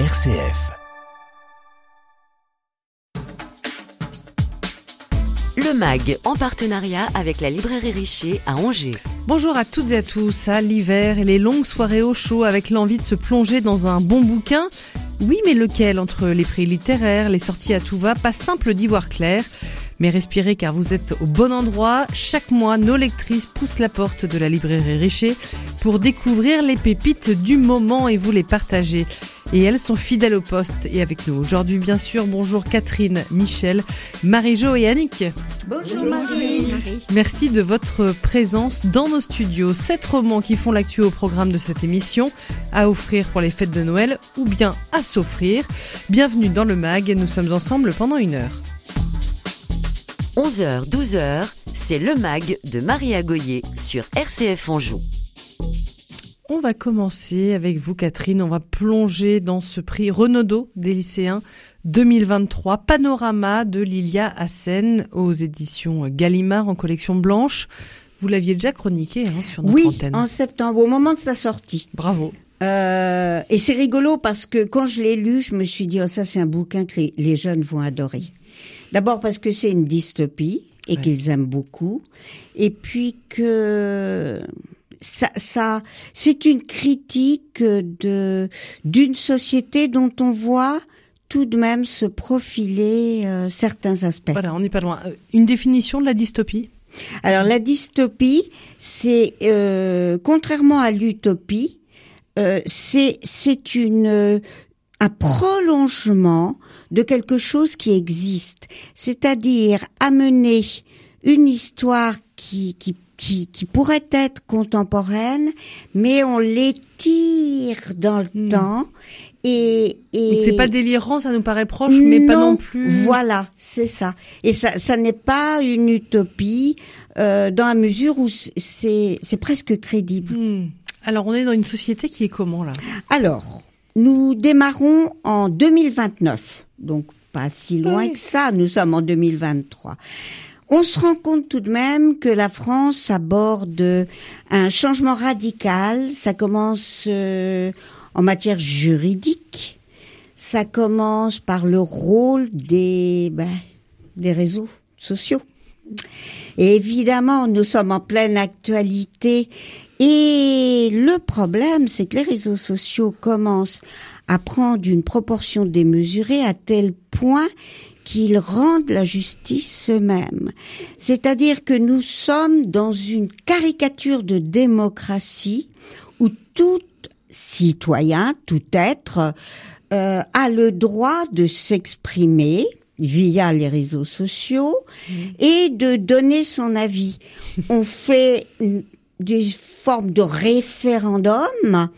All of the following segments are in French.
RCF. Le MAG en partenariat avec la librairie Richer à Angers. Bonjour à toutes et à tous. À l'hiver et les longues soirées au chaud avec l'envie de se plonger dans un bon bouquin. Oui, mais lequel entre les prix littéraires, les sorties à tout va, pas simple d'y voir clair. Mais respirez car vous êtes au bon endroit. Chaque mois, nos lectrices poussent la porte de la librairie Richer pour découvrir les pépites du moment et vous les partager. Et elles sont fidèles au poste et avec nous aujourd'hui, bien sûr. Bonjour Catherine, Michel, Marie-Jo et Annick. Bonjour Marie. Merci de votre présence dans nos studios. Sept romans qui font l'actu au programme de cette émission, à offrir pour les fêtes de Noël ou bien à s'offrir. Bienvenue dans le MAG, nous sommes ensemble pendant une heure. 11h, 12h, c'est le MAG de Marie Agoyer sur RCF Anjou. On va commencer avec vous Catherine, on va plonger dans ce prix Renaudot des lycéens 2023, Panorama de Lilia Hassen aux éditions Gallimard en collection blanche. Vous l'aviez déjà chroniqué hein, sur notre oui, antenne. en septembre, au moment de sa sortie. Bravo. Euh, et c'est rigolo parce que quand je l'ai lu, je me suis dit, oh, ça c'est un bouquin que les, les jeunes vont adorer. D'abord parce que c'est une dystopie et Ouais. qu'ils aiment beaucoup. Et puis que ça, ça c'est une critique de d'une société dont on voit tout de même se profiler euh, certains aspects. Voilà, on n'est pas loin. Euh, Une définition de la dystopie? Alors la dystopie, c'est euh, contrairement à l'utopie, euh, c'est c'est une euh, un prolongement de quelque chose qui existe, c'est-à-dire amener une histoire qui qui qui, qui pourrait être contemporaine, mais on l'étire dans le Hmm. temps et, et C'est pas délirant, ça nous paraît proche, mais pas non plus. voilà, c'est ça. Et ça, ça n'est pas une utopie euh, dans la mesure où c'est c'est presque crédible. Hmm. Alors, on est dans une société qui est comment là? Alors, nous démarrons en 2029, donc pas si loin que ça. Nous sommes en 2023. On se rend compte tout de même que la France aborde un changement radical. Ça commence euh, en matière juridique. Ça commence par le rôle des, ben, des réseaux sociaux. Et évidemment, nous sommes en pleine actualité. Et le problème, c'est que les réseaux sociaux commencent à prendre une proportion démesurée à tel point qu'ils rendent la justice eux-mêmes. C'est-à-dire que nous sommes dans une caricature de démocratie où tout citoyen, tout être, euh, a le droit de s'exprimer via les réseaux sociaux et de donner son avis. On fait des formes de référendum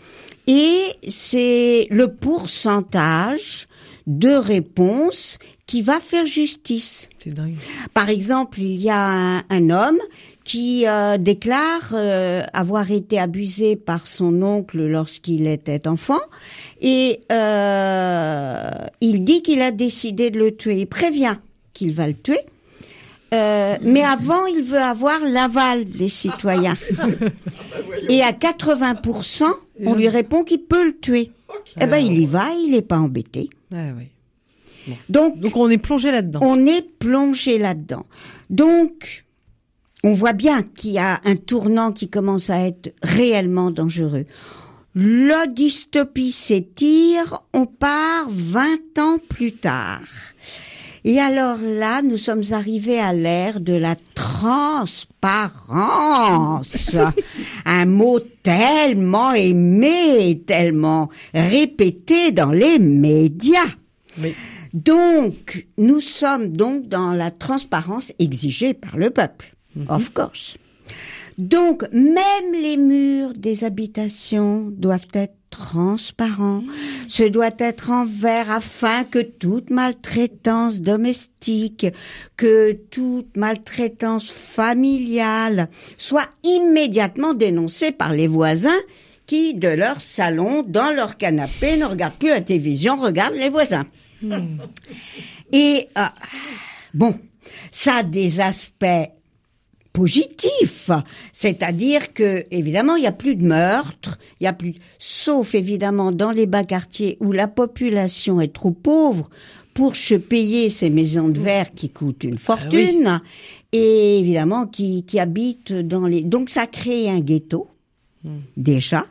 et c'est le pourcentage de réponses qui va faire justice. C'est dingue. Par exemple, il y a un, un homme qui euh, déclare euh, avoir été abusé par son oncle lorsqu'il était enfant et euh, il dit qu'il a décidé de le tuer. Il prévient qu'il va le tuer. Euh, mais avant, il veut avoir l'aval des citoyens. Et à 80%, on lui répond qu'il peut le tuer. Eh ben, il y va, il n'est pas embêté. Ouais. Donc, Donc, on est plongé là-dedans. on est plongé là-dedans. Donc, on voit bien qu'il y a un tournant qui commence à être réellement dangereux. La dystopie s'étire, on part 20 ans plus tard. Et alors là, nous sommes arrivés à l'ère de la transparence. Un mot tellement aimé, tellement répété dans les médias. Oui. Donc, nous sommes donc dans la transparence exigée par le peuple, of course. Donc, même les murs des habitations doivent être transparents. Ce doit être en verre afin que toute maltraitance domestique, que toute maltraitance familiale soit immédiatement dénoncée par les voisins qui, de leur salon, dans leur canapé, ne regardent plus la télévision, regardent les voisins. Et euh, bon, ça a des aspects positif, c'est-à-dire que évidemment il y a plus de meurtres, il y a plus, sauf évidemment dans les bas quartiers où la population est trop pauvre pour se payer ces maisons de verre qui coûtent une fortune et évidemment qui, qui habitent dans les, donc ça crée un ghetto déjà,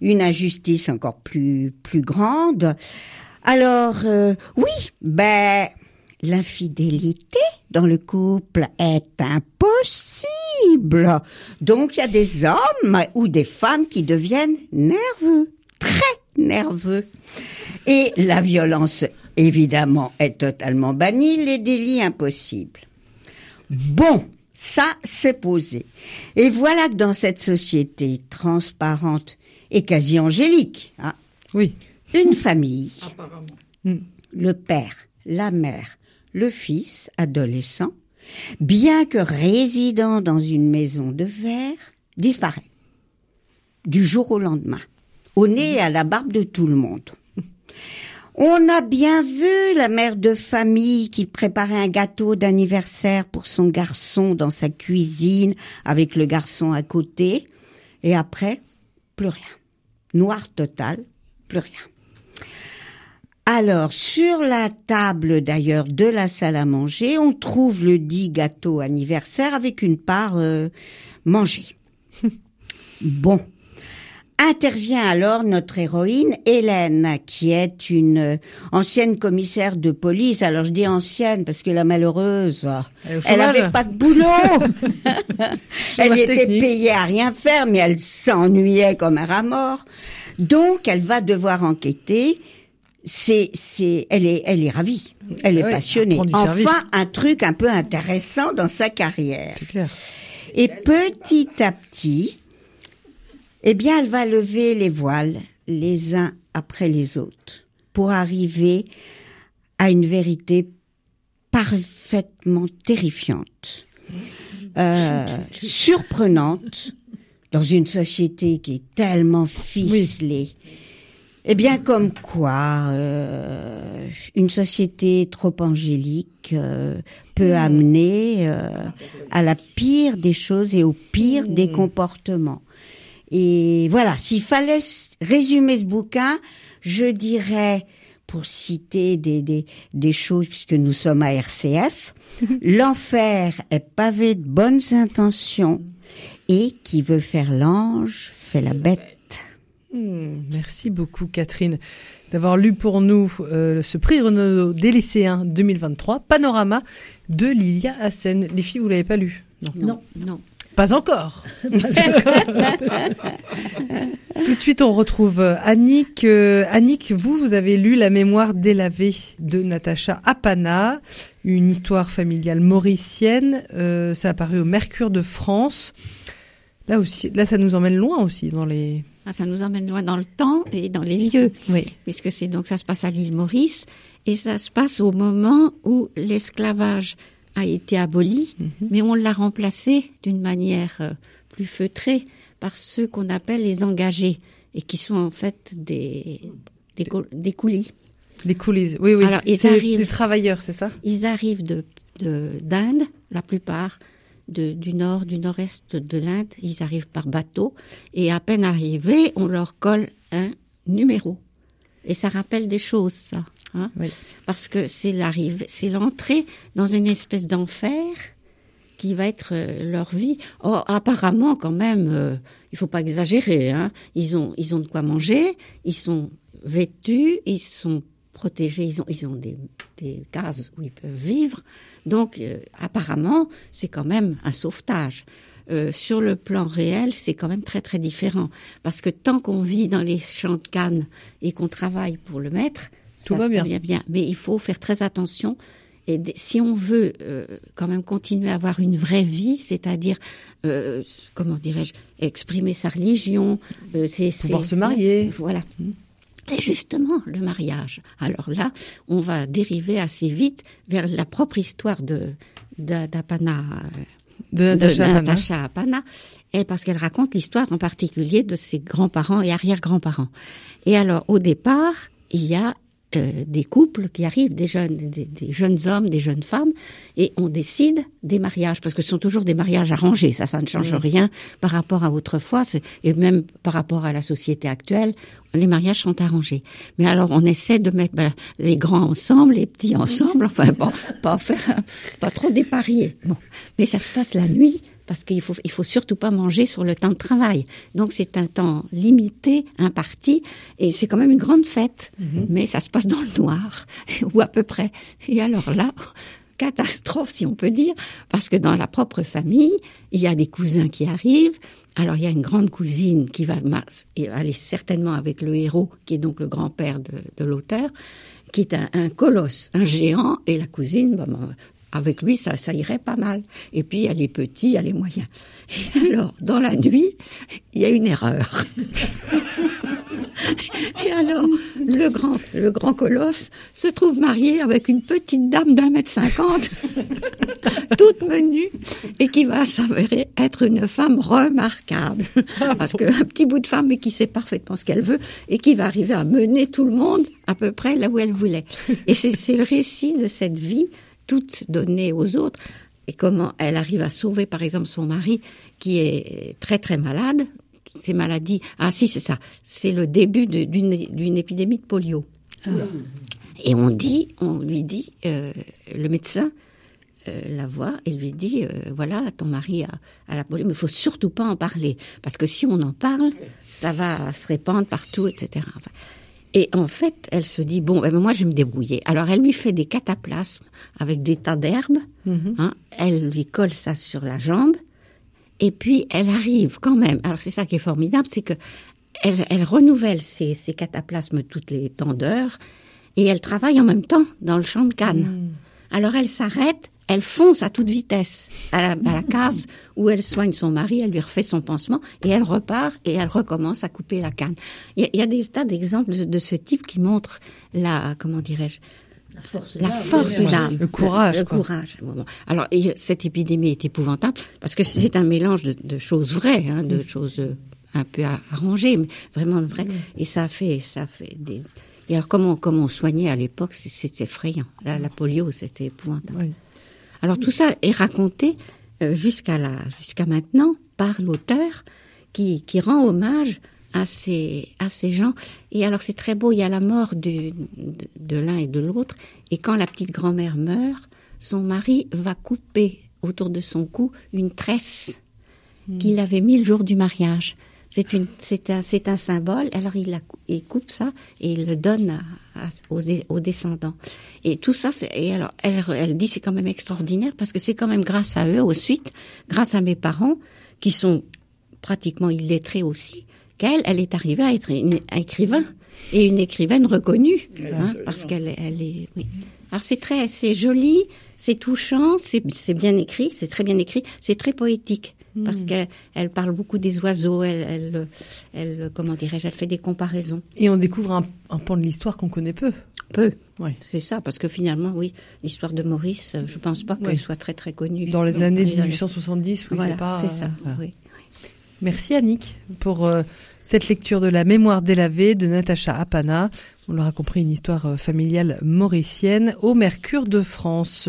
une injustice encore plus plus grande. Alors euh, oui, ben l'infidélité dans le couple est impossible. Donc il y a des hommes ou des femmes qui deviennent nerveux, très nerveux. Et la violence, évidemment, est totalement bannie, les délits impossibles. Bon, ça, c'est posé. Et voilà que dans cette société transparente et quasi angélique, hein, Oui. une famille, Mm. le père, la mère, le fils adolescent, bien que résidant dans une maison de verre, disparaît du jour au lendemain, au nez et à la barbe de tout le monde. On a bien vu la mère de famille qui préparait un gâteau d'anniversaire pour son garçon dans sa cuisine avec le garçon à côté. Et après, plus rien. Noir total, plus rien. Alors, sur la table d'ailleurs de la salle à manger, on trouve le dit gâteau anniversaire avec une part euh, mangée. bon. Intervient alors notre héroïne, Hélène, qui est une euh, ancienne commissaire de police. Alors je dis ancienne parce que la malheureuse, Elle est au elle chômage. avait pas de boulot. elle était technique. payée à rien faire, mais elle s'ennuyait comme un rat mort. Donc elle va devoir enquêter. C'est, c'est, elle est, elle est ravie. Elle est oui, passionnée. service. Enfin, un truc un peu intéressant dans sa carrière. C'est clair. Et petit à petit, eh bien, elle va lever les voiles les uns après les autres pour arriver à une vérité parfaitement terrifiante, euh, surprenante dans une société qui est tellement ficelée. Eh bien, comme quoi, euh, une société trop angélique euh, peut amener euh, à la pire des choses et au pire des comportements. Et voilà, s'il fallait résumer ce bouquin, je dirais, pour citer des, des, des choses, puisque nous sommes à RCF, l'enfer est pavé de bonnes intentions et qui veut faire l'ange fait la bête. Hmm, Merci beaucoup Catherine d'avoir lu pour nous euh, ce prix Renaudot des lycéens 2023, Panorama de Lilia Hassen. Les filles, vous l'avez pas lu? Non. Non, non. Pas encore. Tout de suite, on retrouve euh, Annick. Euh, Annick, vous, vous avez lu La mémoire délavée de Natacha Apana, une histoire familiale mauricienne. Euh, ça a apparu au Mercure de France. Là aussi, là, ça nous emmène loin aussi dans les. Ah, ça nous emmène loin dans le temps et dans les lieux, Oui. puisque c'est donc ça se passe à l'île Maurice et ça se passe au moment où l'esclavage a été aboli, mais on l'a remplacé d'une manière euh, plus feutrée par ceux qu'on appelle les engagés et qui sont en fait des des, cou- des coulis. Oui, oui. Alors, ils arrivent- Des travailleurs, c'est ça? Ils arrivent de- d'Inde, la plupart, de, du nord, du nord-est de l'Inde. Ils arrivent par bateau et à peine arrivés, on leur colle un numéro. Et ça rappelle des choses, ça. Hein Oui. Parce que c'est l'arrivée, c'est l'entrée dans une espèce d'enfer qui va être euh, leur vie. Oh, apparemment, quand même, euh, il faut pas exagérer. Hein. Ils ont, ils ont de quoi manger, ils sont vêtus, ils sont protégés, ils ont, ils ont des, des cases où ils peuvent vivre. Donc, euh, apparemment, c'est quand même un sauvetage. Euh, sur le plan réel, c'est quand même très très différent parce que tant qu'on vit dans les champs de canne et qu'on travaille pour le mettre, Tout ça va bien. Mais il faut faire très attention. Et si on veut euh, quand même continuer à avoir une vraie vie, c'est-à-dire, euh, comment dirais-je, exprimer sa religion, c'est, Pouvoir se marier. Voilà. Et justement, le mariage. Alors là, on va dériver assez vite vers la propre histoire de d'Apana, euh, De de. Natacha Apana, et parce qu'elle raconte l'histoire en particulier de ses grands-parents et arrière-grands-parents. Et alors, au départ, il y a euh, des couples qui arrivent, des jeunes, des, des, jeunes hommes, des jeunes femmes, et on décide des mariages, parce que ce sont toujours des mariages arrangés, ça, ça ne change rien par rapport à autrefois, et même par rapport à la société actuelle, les mariages sont arrangés. Mais alors, on essaie de mettre ben, les grands ensemble, les petits ensemble, enfin, bon, pas faire, pas trop déparier. Bon, mais ça se passe la nuit, parce qu'il faut, il faut surtout pas manger sur le temps de travail. Donc c'est un temps limité, imparti, et c'est quand même une grande fête. Mhm. Mais ça se passe dans le noir, ou à peu près. Et alors là, catastrophe, si on peut dire, parce que dans la propre famille, il y a des cousins qui arrivent. Alors il y a une grande cousine qui va aller certainement avec le héros, qui est donc le grand-père de, de l'auteur, qui est un, colosse, un géant, et la cousine, bah, bah, avec lui, ça, ça irait pas mal. Et puis, il y a les petits, il y a les moyens. Et alors, dans la nuit, il y a une erreur. Et alors, le grand, le grand colosse se trouve marié avec une petite dame d'un mètre cinquante, toute menue, et qui va s'avérer être une femme remarquable. Parce qu'un petit bout de femme, mais qui sait parfaitement ce qu'elle veut, et qui va arriver à mener tout le monde à peu près là où elle voulait. Et c'est le récit de cette vie toutes données aux autres et comment elle arrive à sauver par exemple son mari qui est très très malade. Ces maladies, ah si c'est ça, c'est le début d'une épidémie de polio. Ah. Et on dit, on lui dit, euh, le médecin euh, la voit et lui dit, euh, voilà, ton mari a, a la polio, mais il faut surtout pas en parler parce que si on en parle, ça va se répandre partout, etc. Enfin, et en fait, elle se dit bon, ben moi je vais me débrouiller. Alors elle lui fait des cataplasmes avec des tas d'herbes. Mhm. hein, elle lui colle ça sur la jambe. Et puis elle arrive quand même. Alors c'est ça qui est formidable, c'est que elle, elle renouvelle ses, ses, cataplasmes toutes les temps d'heures et elle travaille en même temps dans le champ de canne. Mhm. Alors elle s'arrête, elle fonce à toute vitesse à la, case où elle soigne son mari, elle lui refait son pansement et elle repart et elle recommence à couper la canne. Il y a, des tas d'exemples de, ce type qui montrent la, comment dirais-je, la force, la force l'âme, le courage, le, courage. Alors cette épidémie est épouvantable parce que c'est un mélange de, choses vraies, hein, de choses euh, un peu arrangées, mais vraiment vraies. Et ça fait, ça fait des. Et alors comment comment on soignait à l'époque, c'était effrayant. La, la polio, c'était épouvantable. Alors tout ça est raconté euh, jusqu'à la jusqu'à maintenant par l'auteur qui, qui rend hommage à ces à ces gens. Et alors c'est très beau. Il y a la mort du, de, de l'un et de l'autre. Et quand la petite grand-mère meurt, son mari va couper autour de son cou une tresse hmm. qu'il avait mis le jour du mariage. C'est une, c'est un, c'est un symbole. Alors il, la, il coupe ça et il le donne à, aux, aux, descendants. Et tout ça, c'est, et alors elle, elle dit c'est quand même extraordinaire parce que c'est quand même grâce à eux, ensuite, grâce à mes parents qui sont pratiquement illettrés aussi, qu'elle, elle est arrivée à être une, un écrivain et une écrivaine reconnue, hein, parce qu'elle, elle est. Oui. Alors c'est très, c'est joli, c'est touchant, c'est, c'est bien écrit, c'est très bien écrit, c'est très poétique parce hmm. qu'elle elle parle beaucoup des oiseaux, elle, elle, elle comment dirais-je, elle fait des comparaisons. Et on découvre un, un pan de l'histoire qu'on connaît peu. Peu, ouais. c'est ça, parce que finalement, oui, l'histoire de Maurice, je pense pas qu'elle soit très très connue. Dans les années 1870, oui, c'est pas. C'est ça, oui. Merci Annick pour euh, cette lecture de la mémoire délavée de Natacha Apana. On l'aura compris, une histoire euh, familiale mauricienne au Mercure de France.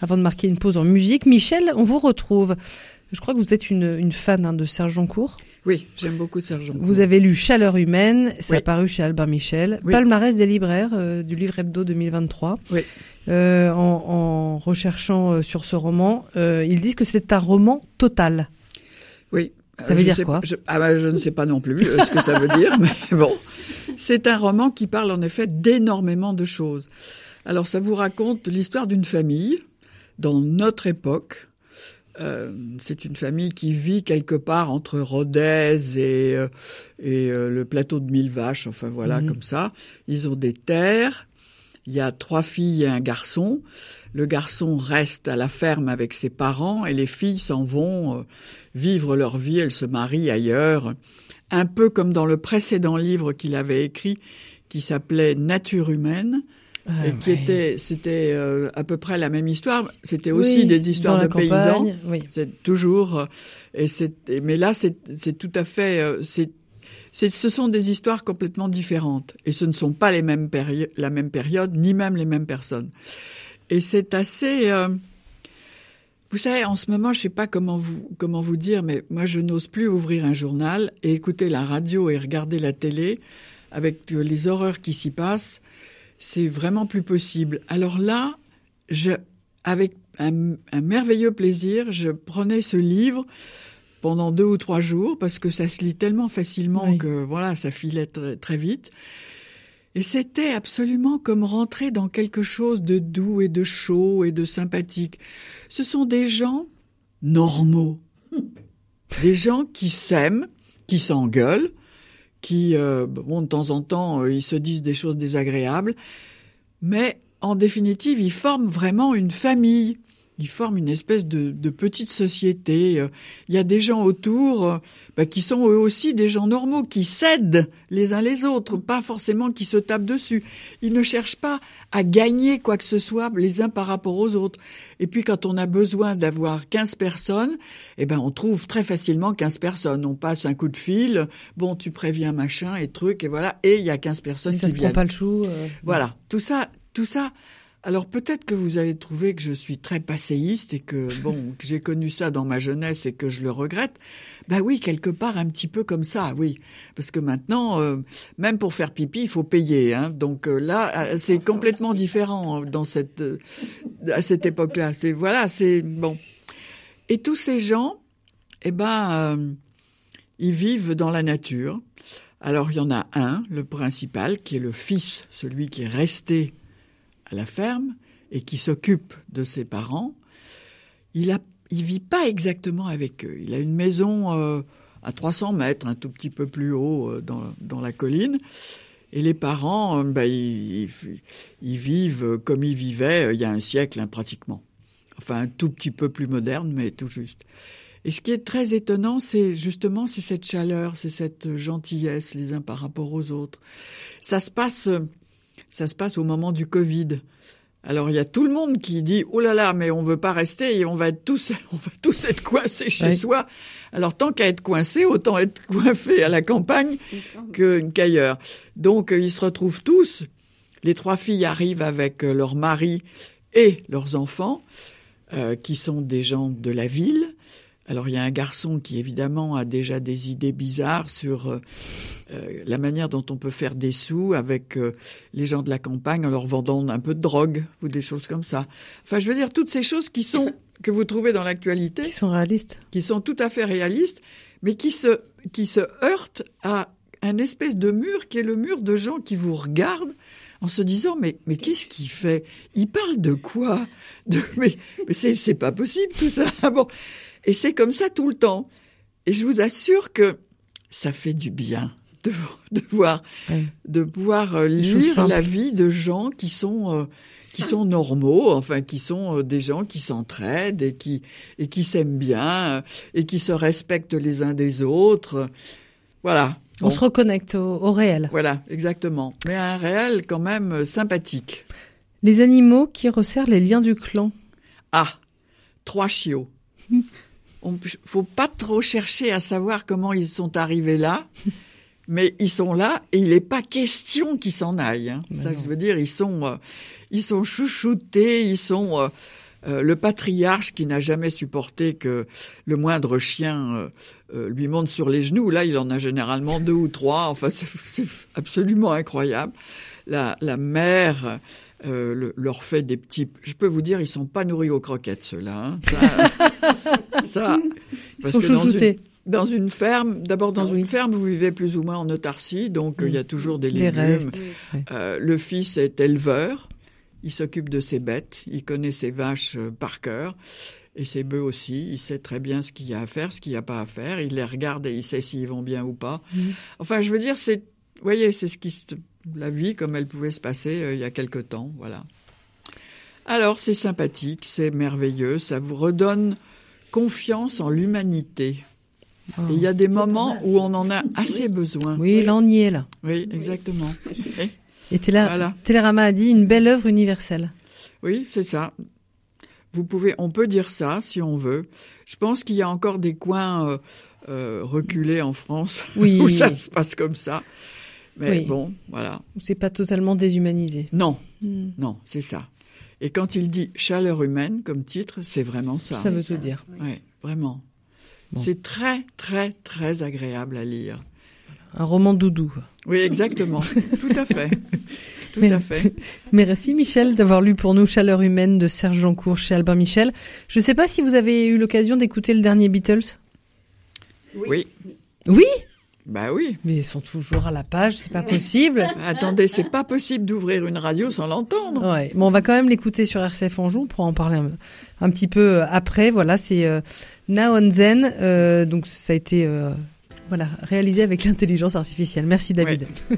Avant de marquer une pause en musique, Michel, on vous retrouve. Je crois que vous êtes une, une fan hein, de Serge Joncourt. Oui, j'aime beaucoup Serge Joncourt. Vous avez lu Chaleur humaine, c'est apparu chez Albert Michel. Palmarès des libraires euh, du livre hebdo 2023. Oui. Euh, en, en, recherchant euh, sur ce roman, ils disent que c'est un roman total. Oui. Ça veut dire quoi je, ah bah, je ne sais pas non plus ce que ça veut dire, mais bon. C'est un roman qui parle en effet d'énormément de choses. Alors ça vous raconte l'histoire d'une famille dans notre époque, euh, c'est une famille qui vit quelque part entre Rodez et, euh, et euh, le plateau de Mille Vaches, enfin voilà, mhm. comme ça. Ils ont des terres. Il y a trois filles et un garçon. Le garçon reste à la ferme avec ses parents et les filles s'en vont vivre leur vie. Elles se marient ailleurs. Un peu comme dans le précédent livre qu'il avait écrit qui s'appelait Nature humaine et qui était, c'était euh, à peu près la même histoire. C'était aussi des histoires de paysans. Oui. C'est toujours, euh, et c'est, mais là c'est, c'est tout à fait, euh, c'est, c'est, ce sont des histoires complètement différentes et ce ne sont pas les mêmes péri- la même période ni même les mêmes personnes. Et c'est assez. euh, vous savez, en ce moment, je sais pas comment vous comment vous dire, mais moi, je n'ose plus ouvrir un journal et écouter la radio et regarder la télé avec les horreurs qui s'y passent. C'est vraiment plus possible. Alors là, je, avec un, un merveilleux plaisir, je prenais ce livre pendant deux ou trois jours parce que ça se lit tellement facilement Oui. que voilà, ça filait très, très vite. Et c'était absolument comme rentrer dans quelque chose de doux et de chaud et de sympathique. Ce sont des gens normaux. Des gens qui s'aiment, qui s'engueulent, qui, euh, bon, de temps en temps, euh, ils se disent des choses désagréables, mais en définitive, ils forment vraiment une famille. Ils forment une espèce de, de petite société. Il y a des gens autour euh, bah, qui sont eux aussi des gens normaux, qui s'aident les uns les autres, pas forcément qui se tapent dessus. Ils ne cherchent pas à gagner quoi que ce soit les uns par rapport aux autres. Et puis quand on a besoin d'avoir 15 personnes, eh ben on trouve très facilement 15 personnes. On passe un coup de fil, bon tu préviens machin et truc et voilà, et il y a 15 personnes Ça qui se prend pas le chou. euh, Voilà, tout ça, tout ça. Alors peut-être que vous avez trouvé que je suis très passéiste et que bon, que j'ai connu ça dans ma jeunesse et que je le regrette. Bah oui, quelque part un petit peu comme ça, oui, parce que maintenant, euh, même pour faire pipi, il faut payer. Hein, donc euh, là, euh, c'est complètement différent dans cette euh, à cette époque-là. C'est voilà, c'est bon. Et tous ces gens, eh ben, ils vivent dans la nature. Alors il y en a un, le principal, qui est le fils, celui qui est resté à la ferme et qui s'occupe de ses parents. Il a, il vit pas exactement avec eux. Il a une maison euh, à 300 mètres, un tout petit peu plus haut euh, dans, la colline. Et les parents, euh, bah, ils, vivent comme ils vivaient euh, il y a un siècle, hein, pratiquement. Enfin, un tout petit peu plus moderne, mais tout juste. Et ce qui est très étonnant, c'est justement c'est cette chaleur, c'est cette gentillesse les uns par rapport aux autres. Ça se passe, ça se passe au moment du Covid. Alors il y a tout le monde qui dit oh là là mais on veut pas rester et on va être tous on va tous être coincés chez Oui. soi. Alors tant qu'à être coincé autant être coiffé à la campagne que qu'ailleurs. Donc euh, ils se retrouvent tous. Les trois filles arrivent avec euh, leur mari et leurs enfants euh, qui sont des gens de la ville. Alors il y a un garçon qui évidemment a déjà des idées bizarres sur euh, euh, la manière dont on peut faire des sous avec euh, les gens de la campagne en leur vendant un peu de drogue ou des choses comme ça. Enfin, je veux dire toutes ces choses qui sont que vous trouvez dans l'actualité, Qui sont réalistes. qui sont tout à fait réalistes, mais qui se qui se heurtent à un espèce de mur qui est le mur de gens qui vous regardent en se disant mais mais qu'est-ce qu'il fait? Il parle de quoi? De, Mais mais c'est c'est pas possible tout ça. Bon et c'est comme ça tout le temps. Et je vous assure que ça fait du bien de, de voir Ouais. de pouvoir euh, lire la vie de gens qui sont euh, qui sont normaux, enfin qui sont euh, des gens qui s'entraident et qui et qui s'aiment bien et qui se respectent les uns des autres. Voilà. On se reconnecte au, au réel. Voilà, exactement. Mais un réel quand même sympathique. Les animaux qui resserrent les liens du clan. Ah, trois chiots. On faut pas trop chercher à savoir comment ils sont arrivés là, mais ils sont là et il n'est pas question qu'ils s'en aillent. Hein. Ça, non. je veux dire, ils sont, euh, ils sont chouchoutés, ils sont euh, euh, le patriarche qui n'a jamais supporté que le moindre chien lui monte sur les genoux. Là, il en a généralement deux ou trois. Enfin, c'est c'est absolument incroyable. La, la mère euh, le- leur fait des petits. Je peux vous dire, ils sont pas nourris aux croquettes, ceux-là. hein. Ça, ça, Ils parce sont que dans une- chouchoutés. dans une ferme, d'abord dans Ah oui. une ferme, vous vivez plus ou moins en autarcie, donc euh, il y a toujours des Des légumes. restes. Euh, le fils est éleveur, il s'occupe de ses bêtes, il connaît ses vaches par cœur et ses bœufs aussi. Il sait très bien ce qu'il y a à faire, ce qu'il n'y a pas à faire. Il les regarde et il sait s'ils vont bien ou pas. Mhm. Enfin, je veux dire, c'est, vous voyez, c'est ce qui, se- la vie comme elle pouvait se passer euh, il y a quelque temps, voilà. Alors, c'est sympathique, c'est merveilleux, ça vous redonne confiance en l'humanité. Et il y a des moments où on en a assez besoin. Oui, là on y est là. Oui, exactement. Et Voilà. Télérama a dit une belle œuvre universelle. Oui, c'est ça. Vous pouvez, on peut dire ça si on veut. Je pense qu'il y a encore des coins euh, euh, reculé en France, Oui. où ça se passe comme ça. Mais Oui. bon, voilà. C'est pas totalement déshumanisé. Non, Hmm. non, c'est ça. Et quand il dit chaleur humaine comme titre, c'est vraiment ça. Ça veut tout dire. Ouais, vraiment. Bon. C'est très, très, très agréable à lire. Un roman doudou. Oui, exactement. Tout à fait. Tout Mais- à fait. Merci Michel d'avoir lu pour nous Chaleur humaine de Serge Jancourt chez Albin Michel. Je ne sais pas si vous avez eu l'occasion d'écouter le dernier Beatles. Oui. Oui? Bah oui. Mais ils sont toujours à la page, c'est pas possible. Attendez, c'est pas possible d'ouvrir une radio sans l'entendre. Ouais. Bon, on va quand même l'écouter sur RCF Anjou. On pourra en parler un, un petit peu euh, après. Voilà, c'est euh, Then. Euh, donc, ça a été euh, voilà réalisé avec l'intelligence artificielle. Merci David.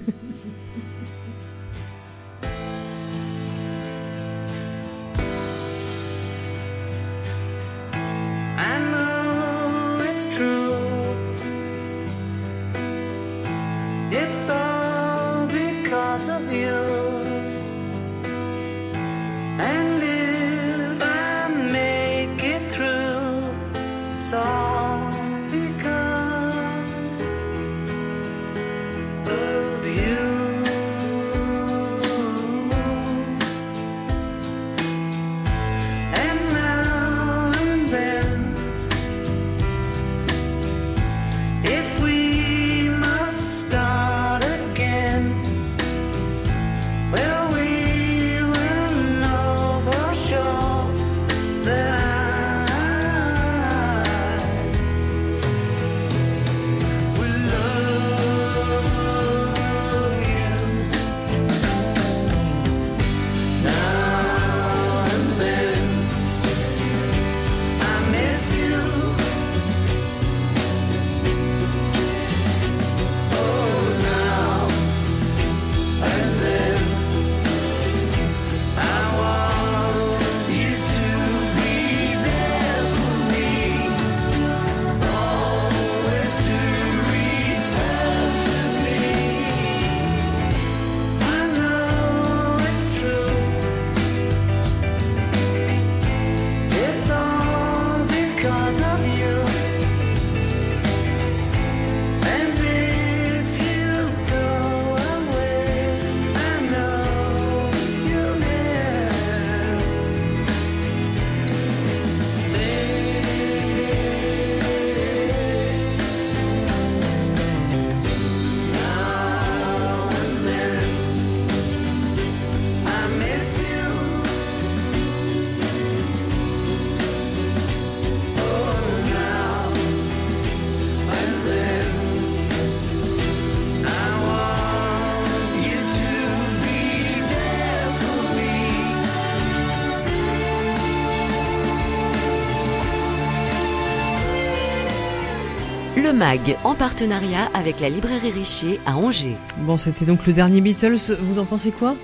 MAG, en partenariat avec la librairie Richier à Angers. Bon, c'était donc le dernier Beatles. Vous en pensez quoi?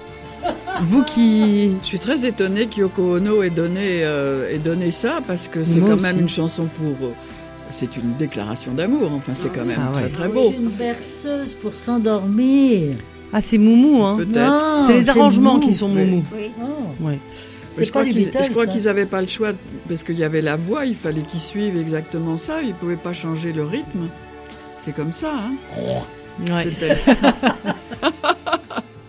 Vous qui Je suis très étonné qu'Yoko Ono ait donné, euh, ait donné ça parce que c'est quand aussi. même une chanson pour. euh, c'est une déclaration d'amour. Enfin, c'est quand même Ah ouais. très très Oui, beau. Une berceuse pour s'endormir. ah c'est Moumou hein. Peut-être. Non, C'est les arrangements qui sont Oui. Moumou. Oui. Mais c'est je pas crois qu'ils n'avaient pas le choix parce qu'il y avait la voix, il fallait qu'ils suivent exactement ça. Ils pouvaient pas changer le rythme. C'est comme ça. Hein Ouais.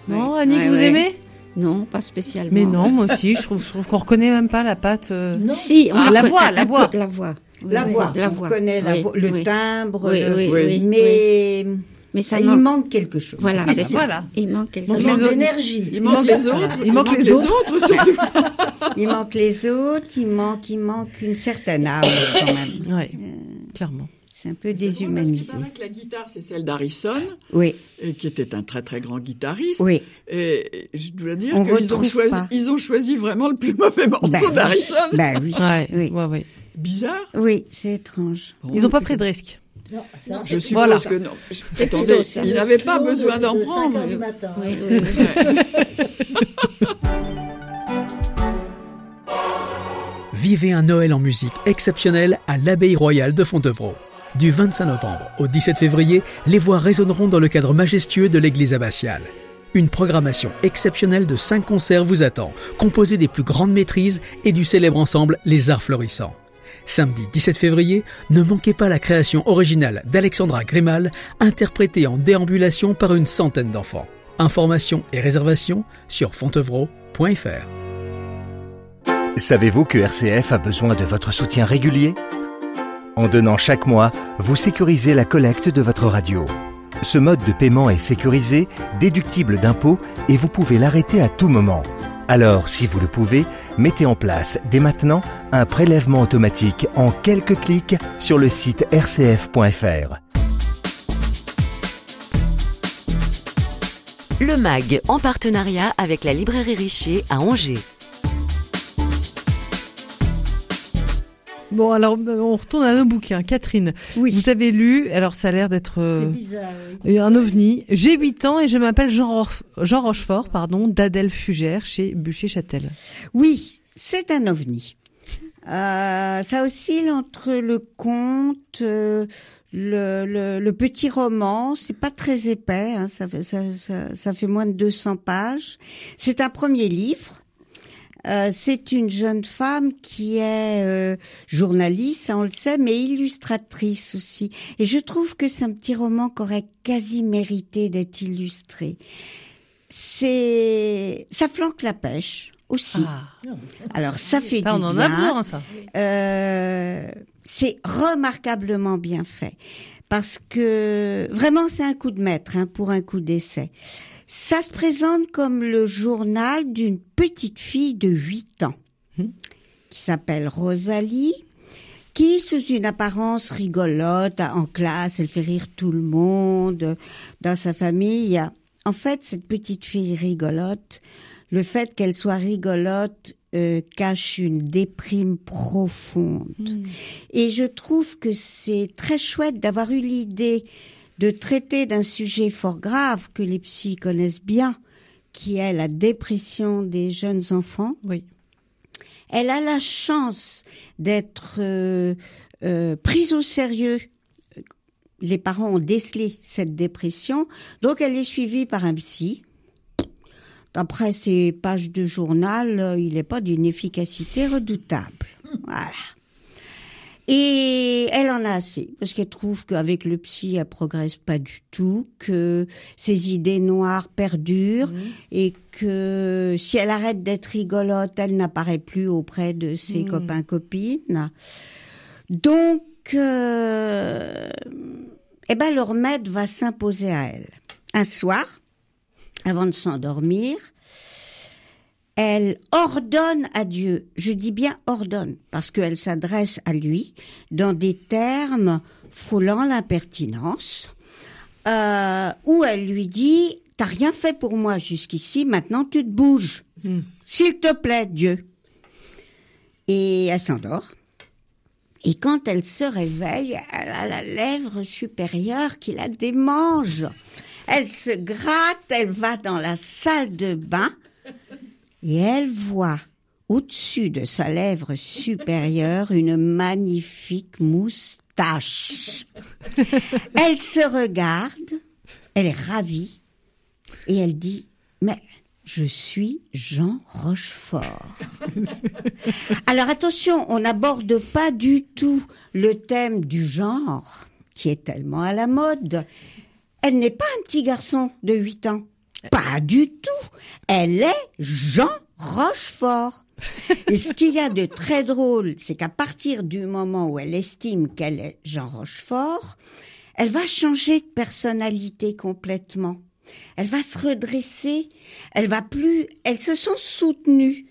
Non, Annie, Ouais, vous ouais. aimez? Non, pas spécialement. Mais non, moi aussi, je trouve, je trouve qu'on reconnaît même pas la patte. euh. Non. Si, on Ah, la voix, la voix. La voix. Oui, La oui, voix, La on voix. connaît la Oui, voix, le timbre, le- mais Mais ça il manque. manque quelque chose. Voilà, c'est ça. voilà. Il manque quelque chose. les manque autres- d'énergie. Il manque les autres. Il manque les autres. surtout. Il manque les autres, il manque, il manque une certaine âme quand même. Ouais, clairement. C'est un peu Parce déshumanisé. paraît que la guitare, c'est celle d'Harrison, Oui, et qui était un très très grand guitariste. oui. Et je dois dire On qu'ils ont choisi, pas. ils ont choisi vraiment le plus mauvais morceau Bah oui. d'Harrison. Bah oui. Ouais, oui. ouais, ouais. C'est bizarre. Oui, c'est étrange. Bon, Ils ont pas pris de risque. Non, ça, Je suppose Voilà. que non. C'est Attendez, Le n'avaient pas besoin de- d'en de prendre. 5 heures du matin. Oui, oui, oui. Vivez un Noël en musique exceptionnel à l'Abbaye royale de Fontevraud. Du 25 novembre au 17 février, les voix résonneront dans le cadre majestueux de l'église abbatiale. Une programmation exceptionnelle de cinq concerts vous attend, composée des plus grandes maîtrises et du célèbre ensemble Les Arts Florissants. Samedi 17 février, ne manquez pas la création originale d'Alexandra Grimal, interprétée en déambulation par une centaine d'enfants. Informations et réservations sur fontevraud.fr. Savez-vous que RCF a besoin de votre soutien régulier? En donnant chaque mois, vous sécurisez la collecte de votre radio. Ce mode de paiement est sécurisé, déductible d'impôts et vous pouvez l'arrêter à tout moment. Alors, si vous le pouvez, mettez en place dès maintenant un prélèvement automatique en quelques clics sur le site rcf.fr. Le MAG en partenariat avec la librairie Richer à Angers. Bon, alors euh, on retourne à nos bouquins. Catherine, Oui. vous avez lu, alors ça a l'air d'être C'est euh, bizarre. oui. un ovni. J'ai 8 ans et je m'appelle Jean, Rof- Jean Rochefort, pardon, d'Adèle Fugère chez Bûcher-Châtel. Oui, c'est un ovni. Euh, ça oscille entre le conte, euh, le, le, le petit roman. C'est pas très épais, hein, ça, fait, ça, ça, ça fait moins de 200 pages. C'est un premier livre. Euh, c'est une jeune femme qui est euh, journaliste, ça on le sait, mais illustratrice aussi. Et je trouve que c'est un petit roman qui aurait quasi mérité d'être illustré. C'est, ça flanque la pêche aussi. Alors ça fait Ça, du on en a bien. besoin, ça. Euh, c'est remarquablement bien fait parce que vraiment c'est un coup de maître hein, pour un coup d'essai. Ça se présente comme le journal d'une petite fille de 8 ans qui s'appelle Rosalie qui, sous une apparence rigolote, en classe, elle fait rire tout le monde, dans sa famille. En fait, cette petite fille rigolote, le fait qu'elle soit rigolote euh, cache une déprime profonde. Et je trouve que c'est très chouette d'avoir eu l'idée de traiter d'un sujet fort grave que les psys connaissent bien, qui est la dépression des jeunes enfants. Oui. Elle a la chance d'être euh, euh, prise au sérieux. Les parents ont décelé cette dépression, donc elle est suivie par un psy. D'après ses pages de journal, euh, il n'est pas d'une efficacité redoutable. Voilà. Et elle en a assez, parce qu'elle trouve qu'avec le psy, elle progresse pas du tout, que ses idées noires perdurent, et que si elle arrête d'être rigolote, elle n'apparaît plus auprès de ses copains-copines. Donc, euh, eh ben, leur maître va s'imposer à elle. Un soir, avant de s'endormir, elle ordonne à Dieu, je dis bien ordonne, parce qu'elle s'adresse à lui dans des termes frôlant l'impertinence, euh, où elle lui dit, t'as rien fait pour moi jusqu'ici, maintenant tu te bouges. S'il te plaît, Dieu. Et elle s'endort. Et quand elle se réveille, elle a la lèvre supérieure qui la démange. Elle se gratte, elle va dans la salle de bain et elle voit au-dessus de sa lèvre supérieure une magnifique moustache. elle se regarde, elle est ravie et elle dit mais je suis Jean Rochefort. Alors attention, on n'aborde pas du tout le thème du genre, qui est tellement à la mode. Elle n'est pas un petit garçon de 8 ans. Pas du tout. Elle est Jean Rochefort. Et ce qu'il y a de très drôle, c'est qu'à partir du moment où elle estime qu'elle est Jean Rochefort, elle va changer de personnalité complètement. Elle va se redresser. Elle va plus. Elles se sont soutenues.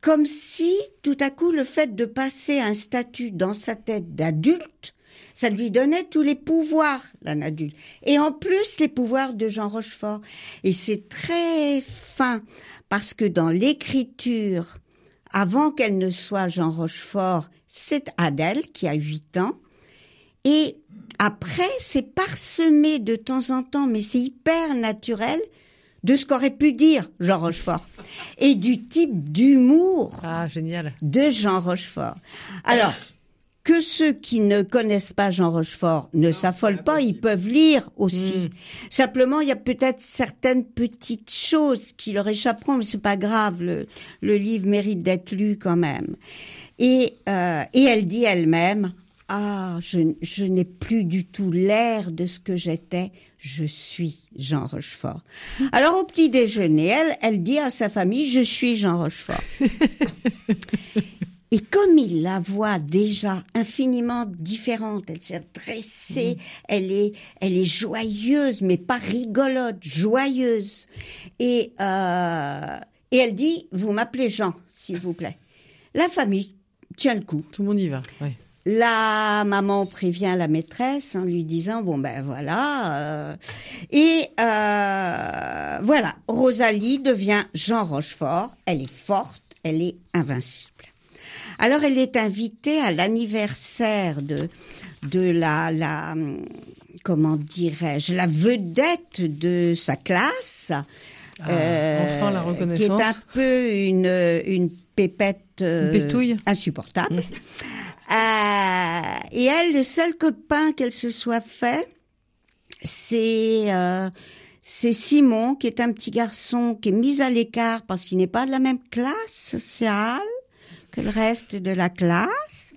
Comme si, tout à coup, le fait de passer un statut dans sa tête d'adulte, ça lui donnait tous les pouvoirs d'un adulte. Et en plus, les pouvoirs de Jean Rochefort. Et c'est très fin, parce que dans l'écriture, avant qu'elle ne soit Jean Rochefort, c'est Adèle qui a 8 ans. Et après, c'est parsemé de temps en temps, mais c'est hyper naturel, de ce qu'aurait pu dire Jean Rochefort. Et du type d'humour Ah, génial. de Jean Rochefort. Alors, que ceux qui ne connaissent pas Jean Rochefort ne s'affolent pas, ils peuvent lire aussi. Simplement, il y a peut-être certaines petites choses qui leur échapperont, mais c'est pas grave, le, le livre mérite d'être lu quand même. Et, euh, et elle dit elle-même, ah, je, je n'ai plus du tout l'air de ce que j'étais, je suis Jean Rochefort. Alors au petit déjeuner, elle, elle dit à sa famille, je suis Jean Rochefort. Et comme il la voit déjà infiniment différente, elle s'est dressée, elle est, elle est joyeuse, mais pas rigolote, joyeuse. Et, euh, et elle dit, vous m'appelez Jean, s'il vous plaît. La famille tient le coup. Tout le monde y va. ouais. La maman prévient la maîtresse en lui disant bon ben voilà euh, et euh, voilà Rosalie devient Jean Rochefort. Elle est forte, elle est invincible. Alors elle est invitée à l'anniversaire de de la la hum, comment dirais-je la vedette de sa classe. Ah, enfin la Qui est reconnaissance. un peu une une pépette euh, Une insupportable. Euh, et elle, le seul copain qu'elle se soit fait, c'est euh, c'est Simon, qui est un petit garçon qui est mis à l'écart parce qu'il n'est pas de la même classe sociale que le reste de la classe.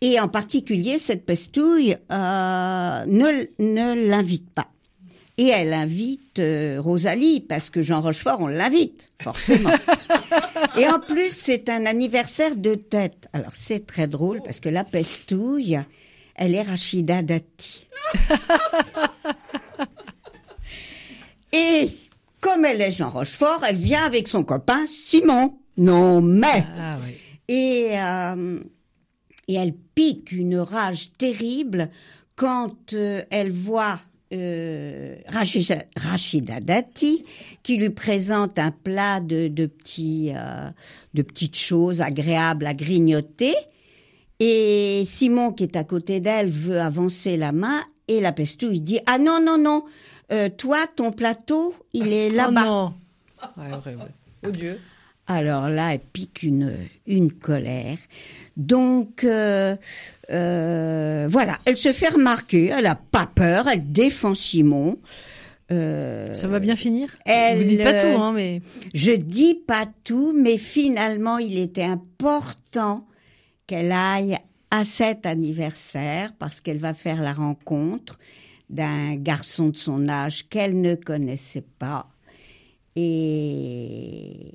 Et en particulier, cette pestouille euh, ne, ne l'invite pas. Et elle invite euh, Rosalie, parce que Jean Rochefort, on l'invite, forcément. Et en plus, c'est un anniversaire de tête. Alors, c'est très drôle, parce que la pestouille, elle est Rachida Dati. Et comme elle est Jean Rochefort, elle vient avec son copain Simon. Non, mais... Ah oui. Et, euh, et elle pique une rage terrible quand euh, elle voit euh, Rachida, Rachida Dati qui lui présente un plat de, de, petits, de petites choses agréables à grignoter. Et Simon, qui est à côté d'elle, veut avancer la main et la pestouille dit « Ah non, non, non, euh, toi, ton plateau, il est Oh là-bas. non. Ouais, horrible. Oh Dieu. Alors là, elle pique une, une colère. Donc, euh, euh, voilà, elle se fait remarquer, elle a pas peur, elle défend Simon. Euh, Ça va bien finir? elle, Vous dites pas tout, hein, mais je dis pas tout, mais finalement, il était important qu'elle aille à cet anniversaire parce qu'elle va faire la rencontre d'un garçon de son âge qu'elle ne connaissait pas. Et,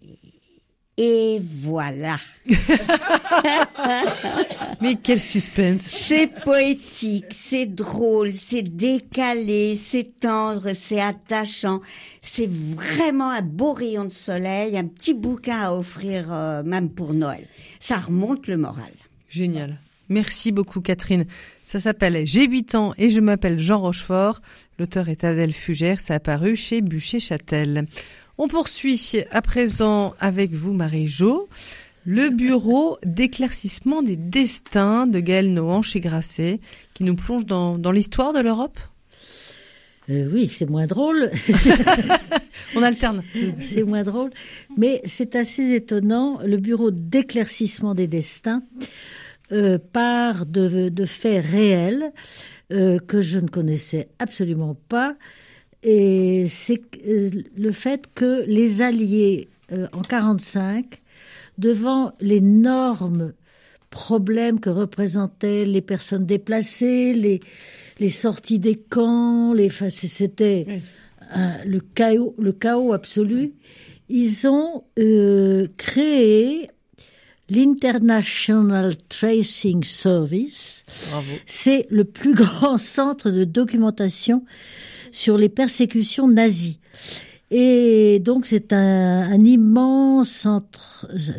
et voilà. mais quel suspense. C'est poétique, c'est drôle, c'est décalé, c'est tendre, c'est attachant. C'est vraiment un beau rayon de soleil, un petit bouquin à offrir euh, même pour Noël. Ça remonte le moral. Génial. Merci beaucoup Catherine. Ça s'appelle J'ai 8 ans et je m'appelle Jean Rochefort. L'auteur est Adèle Fugère. Ça a paru chez Bûcher-Châtel. On poursuit à présent avec vous Marie-Jo. Le bureau d'éclaircissement des destins de Gaël Nohan chez Grasset qui nous plonge dans, dans l'histoire de l'Europe. Euh, oui, c'est moins drôle. On alterne. c'est moins drôle. Mais c'est assez étonnant. Le bureau d'éclaircissement des destins euh, part de, de faits réels euh, que je ne connaissais absolument pas. Et c'est euh, le fait que les Alliés, euh, en 45, devant l'énorme problème que représentaient les personnes déplacées, les, les sorties des camps, les, enfin, c'est- c'était un- le chaos, le chaos absolu. Ils ont euh, créé l'International Tracing Service. C'est le plus grand centre de documentation sur les persécutions nazies. Et donc c'est un, immense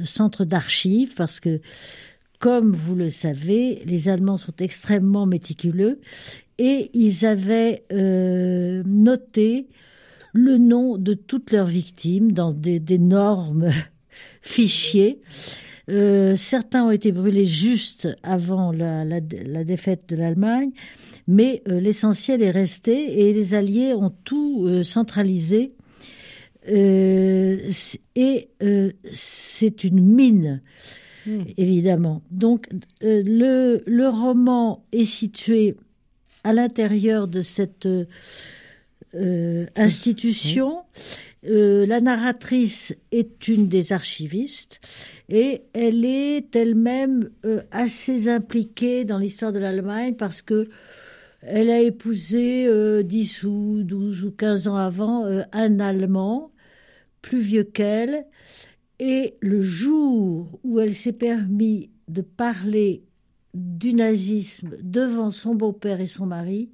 centre, d'archives parce que, comme vous le savez, les Allemands sont extrêmement méticuleux et ils avaient euh, noté le nom de toutes leurs victimes dans d'énormes fichiers. Euh, certains ont été brûlés juste avant la défaite de l'Allemagne, mais euh, l'essentiel est resté et les Alliés ont tout euh, centralisé. Euh, et c'est une mine, évidemment. Donc le, le roman est situé à l'intérieur de cette euh, institution Euh, la narratrice est une des archivistes et elle est elle-même euh, assez impliquée dans l'histoire de l'Allemagne parce que elle a épousé euh, 10 ou 12 ou 15 ans avant euh, un Allemand plus vieux qu'elle et le jour où elle s'est permis de parler du nazisme devant son beau-père et son mari,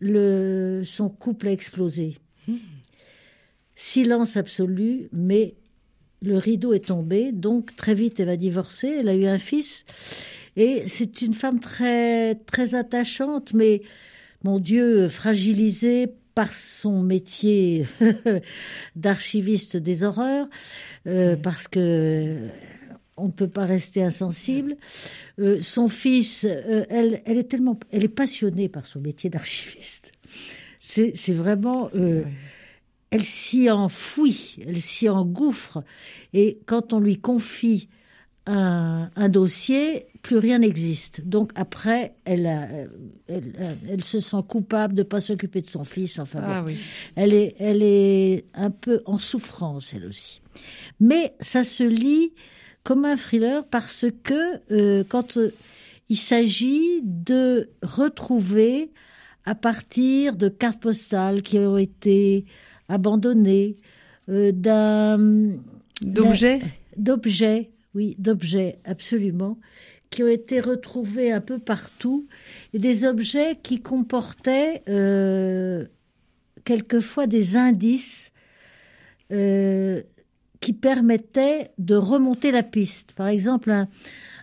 son couple a explosé. Silence absolu, mais le rideau est tombé, donc très vite elle va divorcer. Elle a eu un fils et c'est une femme très très attachante, mais mon Dieu, fragilisée par son métier d'archiviste des horreurs, euh, parce que on ne peut pas rester insensible. Euh, son fils, euh, elle, elle est tellement, elle est passionnée par son métier d'archiviste. C'est, vraiment, euh, elle s'y enfouit, elle s'y engouffre. Et quand on lui confie un, un dossier, plus rien n'existe. Donc après, elle, a- elle, elle se sent coupable de pas s'occuper de son fils. Enfin, bon. Ah oui. elle est, elle est un peu en souffrance, elle aussi. Mais ça se lit comme un thriller parce que euh, quand euh, il s'agit de retrouver à partir de cartes postales qui ont été abandonnées, euh, d'un D'objets? d'objets, oui, d'objets, absolument, qui ont été retrouvés un peu partout, et des objets qui comportaient euh, quelquefois des indices euh, qui permettaient de remonter la piste. Par exemple,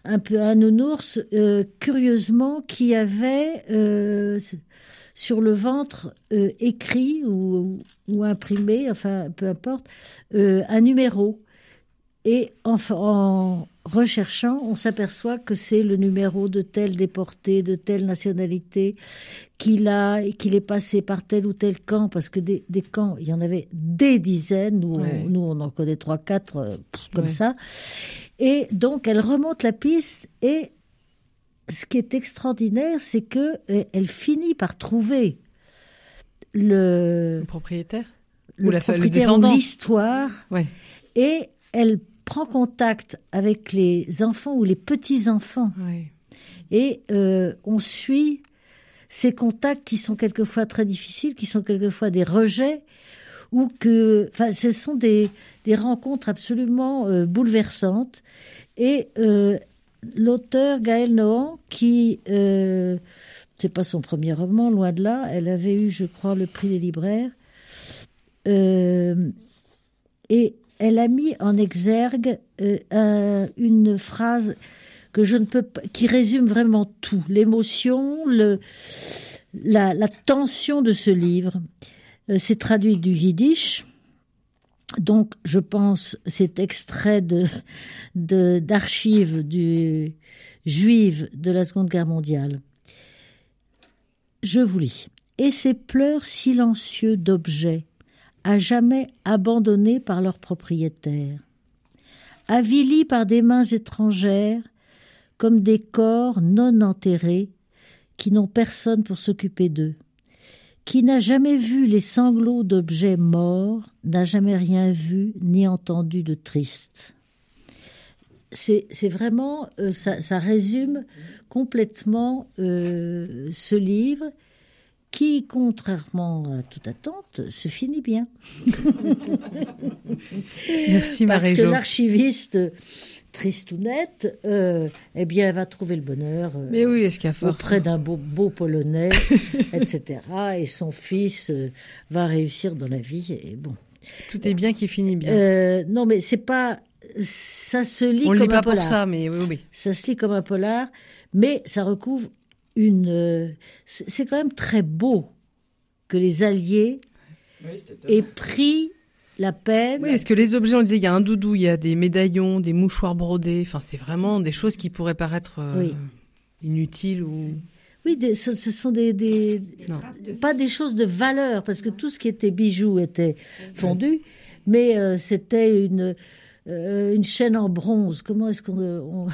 un, nounours, euh, curieusement, qui avait sur le ventre écrit ou, imprimé, enfin peu importe, un numéro. Et en, recherchant, on s'aperçoit que c'est le numéro de tel déporté, de telle nationalité, qu'il a, qu'il est passé par tel ou tel camp, parce que des, des camps, il y en avait des dizaines, nous, Ouais. on, nous on en connaît trois, quatre, euh, comme Ouais. ça. Et donc, elle remonte la piste, et ce qui est extraordinaire, c'est que euh, elle finit par trouver le, Le propriétaire le Ou la propriétaire l'histoire, Ouais. et elle prend contact avec les enfants ou les petits-enfants. Et euh, on suit ces contacts qui sont quelquefois très difficiles, qui sont quelquefois des rejets, ou que, enfin, ce sont des, des rencontres absolument euh, bouleversantes. Et euh, l'auteur Gaël Nohan, qui, c'est pas son premier roman, loin de là, elle avait eu, je crois, le prix des libraires, et elle a mis en exergue euh, un- une phrase que je ne peux qui résume vraiment tout, l'émotion, la, tension de ce livre. Euh, c'est traduit du yiddish. Donc, je pense, c'est extrait d'archives du, juives de la Seconde Guerre mondiale. Je vous lis. Et ces pleurs silencieux d'objets, à jamais abandonnés par leurs propriétaires, avilis par des mains étrangères, comme des corps non enterrés, qui n'ont personne pour s'occuper d'eux. Qui n'a jamais vu les sanglots d'objets morts, n'a jamais rien vu ni entendu de triste. C'est vraiment, euh, ça, ça résume complètement euh, ce livre qui, contrairement à toute attente, se finit bien. Merci Parce que Marie-Jo. l'archiviste, triste ou nette, euh, eh bien, elle va trouver le bonheur euh, Mais oui, est-ce qu'il y a fort auprès d'un beau, beau Polonais, etc. Et son fils euh, va réussir dans la vie. Et bon. Tout est bien qui finit bien. Non, mais c'est pas. Ça se lit On comme lit un pas pour ça, mais oui, oui. Ça se lit comme un polar, mais ça recouvre une. euh, C'est quand même très beau que les Alliés aient pris la peine. Oui, est-ce que les objets, on disait, il y a un doudou, il y a des médaillons, des mouchoirs brodés. Enfin, c'est vraiment des choses qui pourraient paraître euh, Oui. inutiles ou. Oui, des- ce, ce sont des, des- Non. pas des choses de valeur, parce que tout ce qui était bijoux était fondu, mais euh, c'était une euh, une chaîne en bronze. Comment est-ce qu'on on-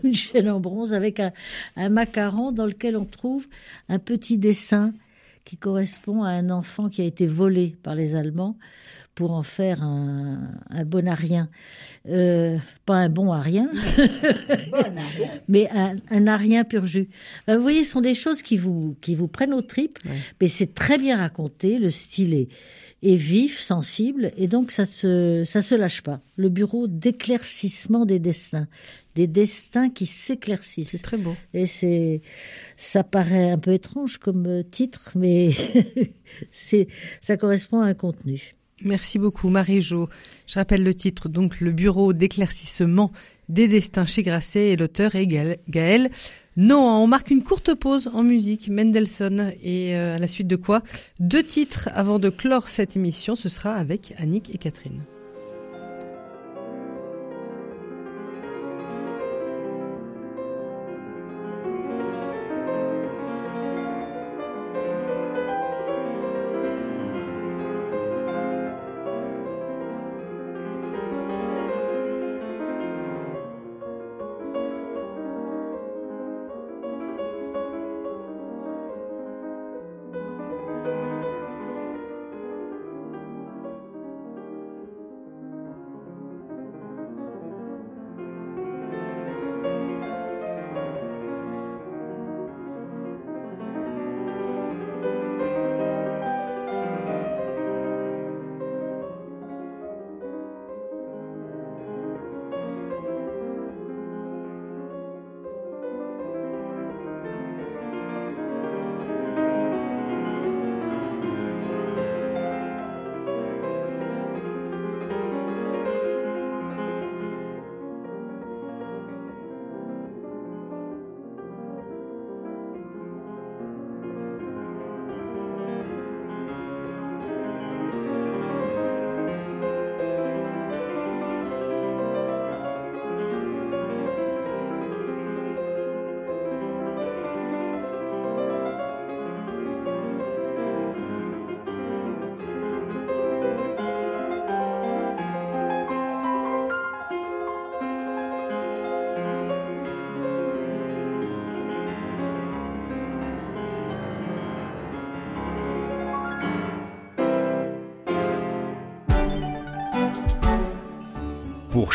une chaîne en bronze avec un, un macaron dans lequel on trouve un petit dessin qui correspond à un enfant qui a été volé par les Allemands pour en faire un, un bon arien. Euh, pas un bon arien, mais un, un arien pur jus. Euh, vous voyez, ce sont des choses qui vous, qui vous prennent aux tripes, mais c'est très bien raconté, le style est, est vif, sensible, et donc ça se, ça se lâche pas. Le bureau d'éclaircissement des destins, des destins qui s'éclaircissent. C'est très beau. Et c'est, ça paraît un peu étrange comme euh, titre, mais c'est, ça correspond à un contenu. Merci beaucoup, Marie-Jo. Je rappelle le titre, donc le bureau d'éclaircissement des destins chez Grasset et l'auteur est Gaël. Non, on marque une courte pause en musique, Mendelssohn, et euh, à la suite de quoi? Deux titres avant de clore cette émission, ce sera avec Annick et Catherine.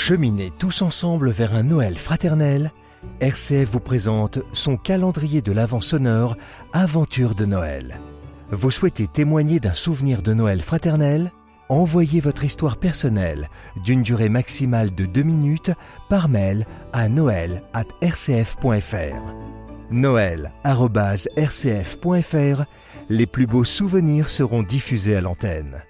Pour cheminer tous ensemble vers un Noël fraternel, RCF vous présente son calendrier de l'Avent sonore Aventure de Noël. Vous souhaitez témoigner d'un souvenir de Noël fraternel? Envoyez votre histoire personnelle d'une durée maximale de 2 minutes par mail à noël@rcf.fr. noël@rcf.fr. Les plus beaux souvenirs seront diffusés à l'antenne.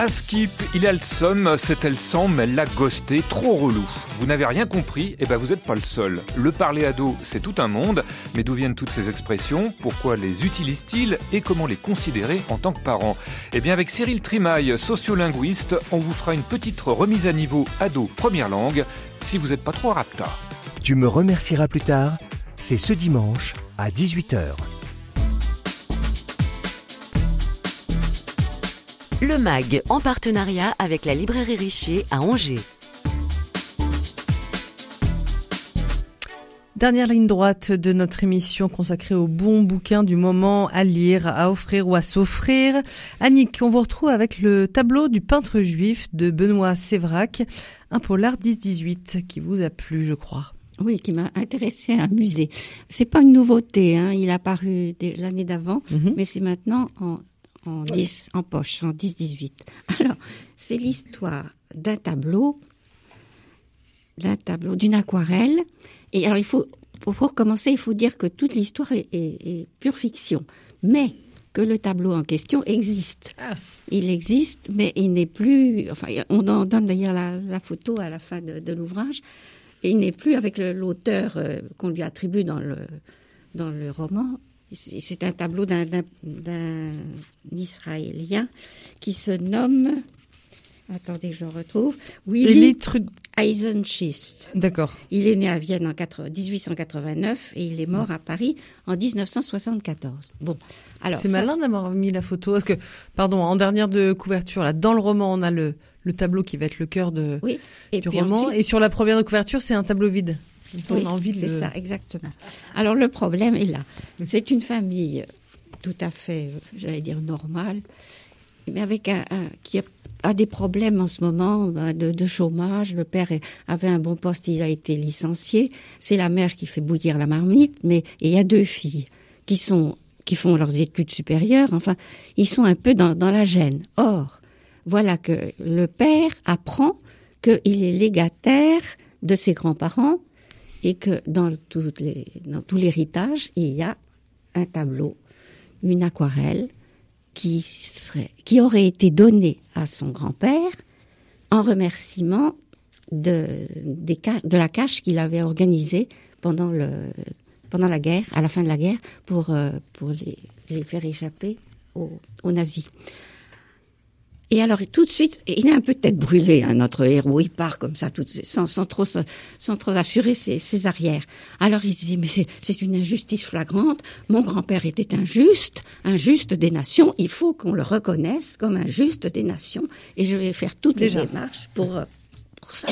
À Skip, il a le somme, c'était le sang, mais elle l'a ghosté, trop relou. Vous n'avez rien compris, et ben vous n'êtes pas le seul. Le parler ado, c'est tout un monde, mais d'où viennent toutes ces expressions? Pourquoi les utilise-t-il Et comment les considérer en tant que parents? Eh bien avec Cyril Trimaille, sociolinguiste, on vous fera une petite remise à niveau ado première langue, si vous n'êtes pas trop rapta. Tu me remercieras plus tard, c'est ce dimanche à 18h. Le MAG en partenariat avec la librairie Richer à Angers. Dernière ligne droite de notre émission consacrée aux bons bouquins du moment à lire, à offrir ou à s'offrir. Annick, on vous retrouve avec le tableau du peintre juif de Benoît Sévrac, un polar 10-18 qui vous a plu, je crois. Oui, qui m'a intéressé, amusé. C'est pas une nouveauté, hein. il a paru l'année d'avant, Mhm. mais c'est maintenant en, en 10, en poche, en 10-18. Alors, c'est l'histoire d'un tableau, d'un tableau, d'une aquarelle. Et alors, il faut, pour, pour commencer, il faut dire que toute l'histoire est, est- est pure fiction. Mais que le tableau en question existe. Il existe, mais il n'est plus. Enfin, on en donne d'ailleurs la, la photo à la fin de, de l'ouvrage. Il n'est plus avec l'auteur euh, qu'on lui attribue dans le, dans le roman. C'est un tableau d'un- Israélien qui se nomme. Attendez, je retrouve. Willy Eisenschist. D'accord. Il est né à Vienne en 4 1889 et il est mort à Paris en 1974. Bon, alors C'est malin d'avoir mis la photo. Parce que, pardon, en dernière de couverture, là, dans le roman, on a le, le tableau qui va être le cœur de, Oui. Et du roman. ensuite- Et sur la première de couverture, c'est un tableau vide. Comme ça, Oui, on a envie de c'est le- ça, exactement. Alors le problème est là. C'est une famille tout à fait, j'allais dire normale. mais avec un, un- qui a, a des problèmes en ce moment bah, de, de chômage. Le père avait un bon poste, il a été licencié. C'est la mère qui fait bouillir la marmite, mais il y a deux filles qui sont qui font leurs études supérieures. Enfin, ils sont un peu dans, dans la gêne. Or, voilà que le père apprend qu'il est légataire de ses grands-parents et que dans, toutes les, dans tout l'héritage, il y a un tableau, une aquarelle qui, serait, qui aurait été donnée à son grand-père en remerciement de, la cache qu'il avait organisée pendant, la guerre, à la fin de la guerre, pour, euh, les, faire échapper aux nazis. Et alors, tout de suite, il est un peu tête brûlée, hein, notre héros. Il part comme ça, tout de suite, sans, sans trop, sans trop assurer ses, ses arrières. Alors, il se dit, mais c'est c'est une injustice flagrante. Mon grand-père était injuste, injuste des nations. Il faut qu'on le reconnaisse comme injuste des nations. Et je vais faire toutes Déjà. les démarches pour, euh, pour ça.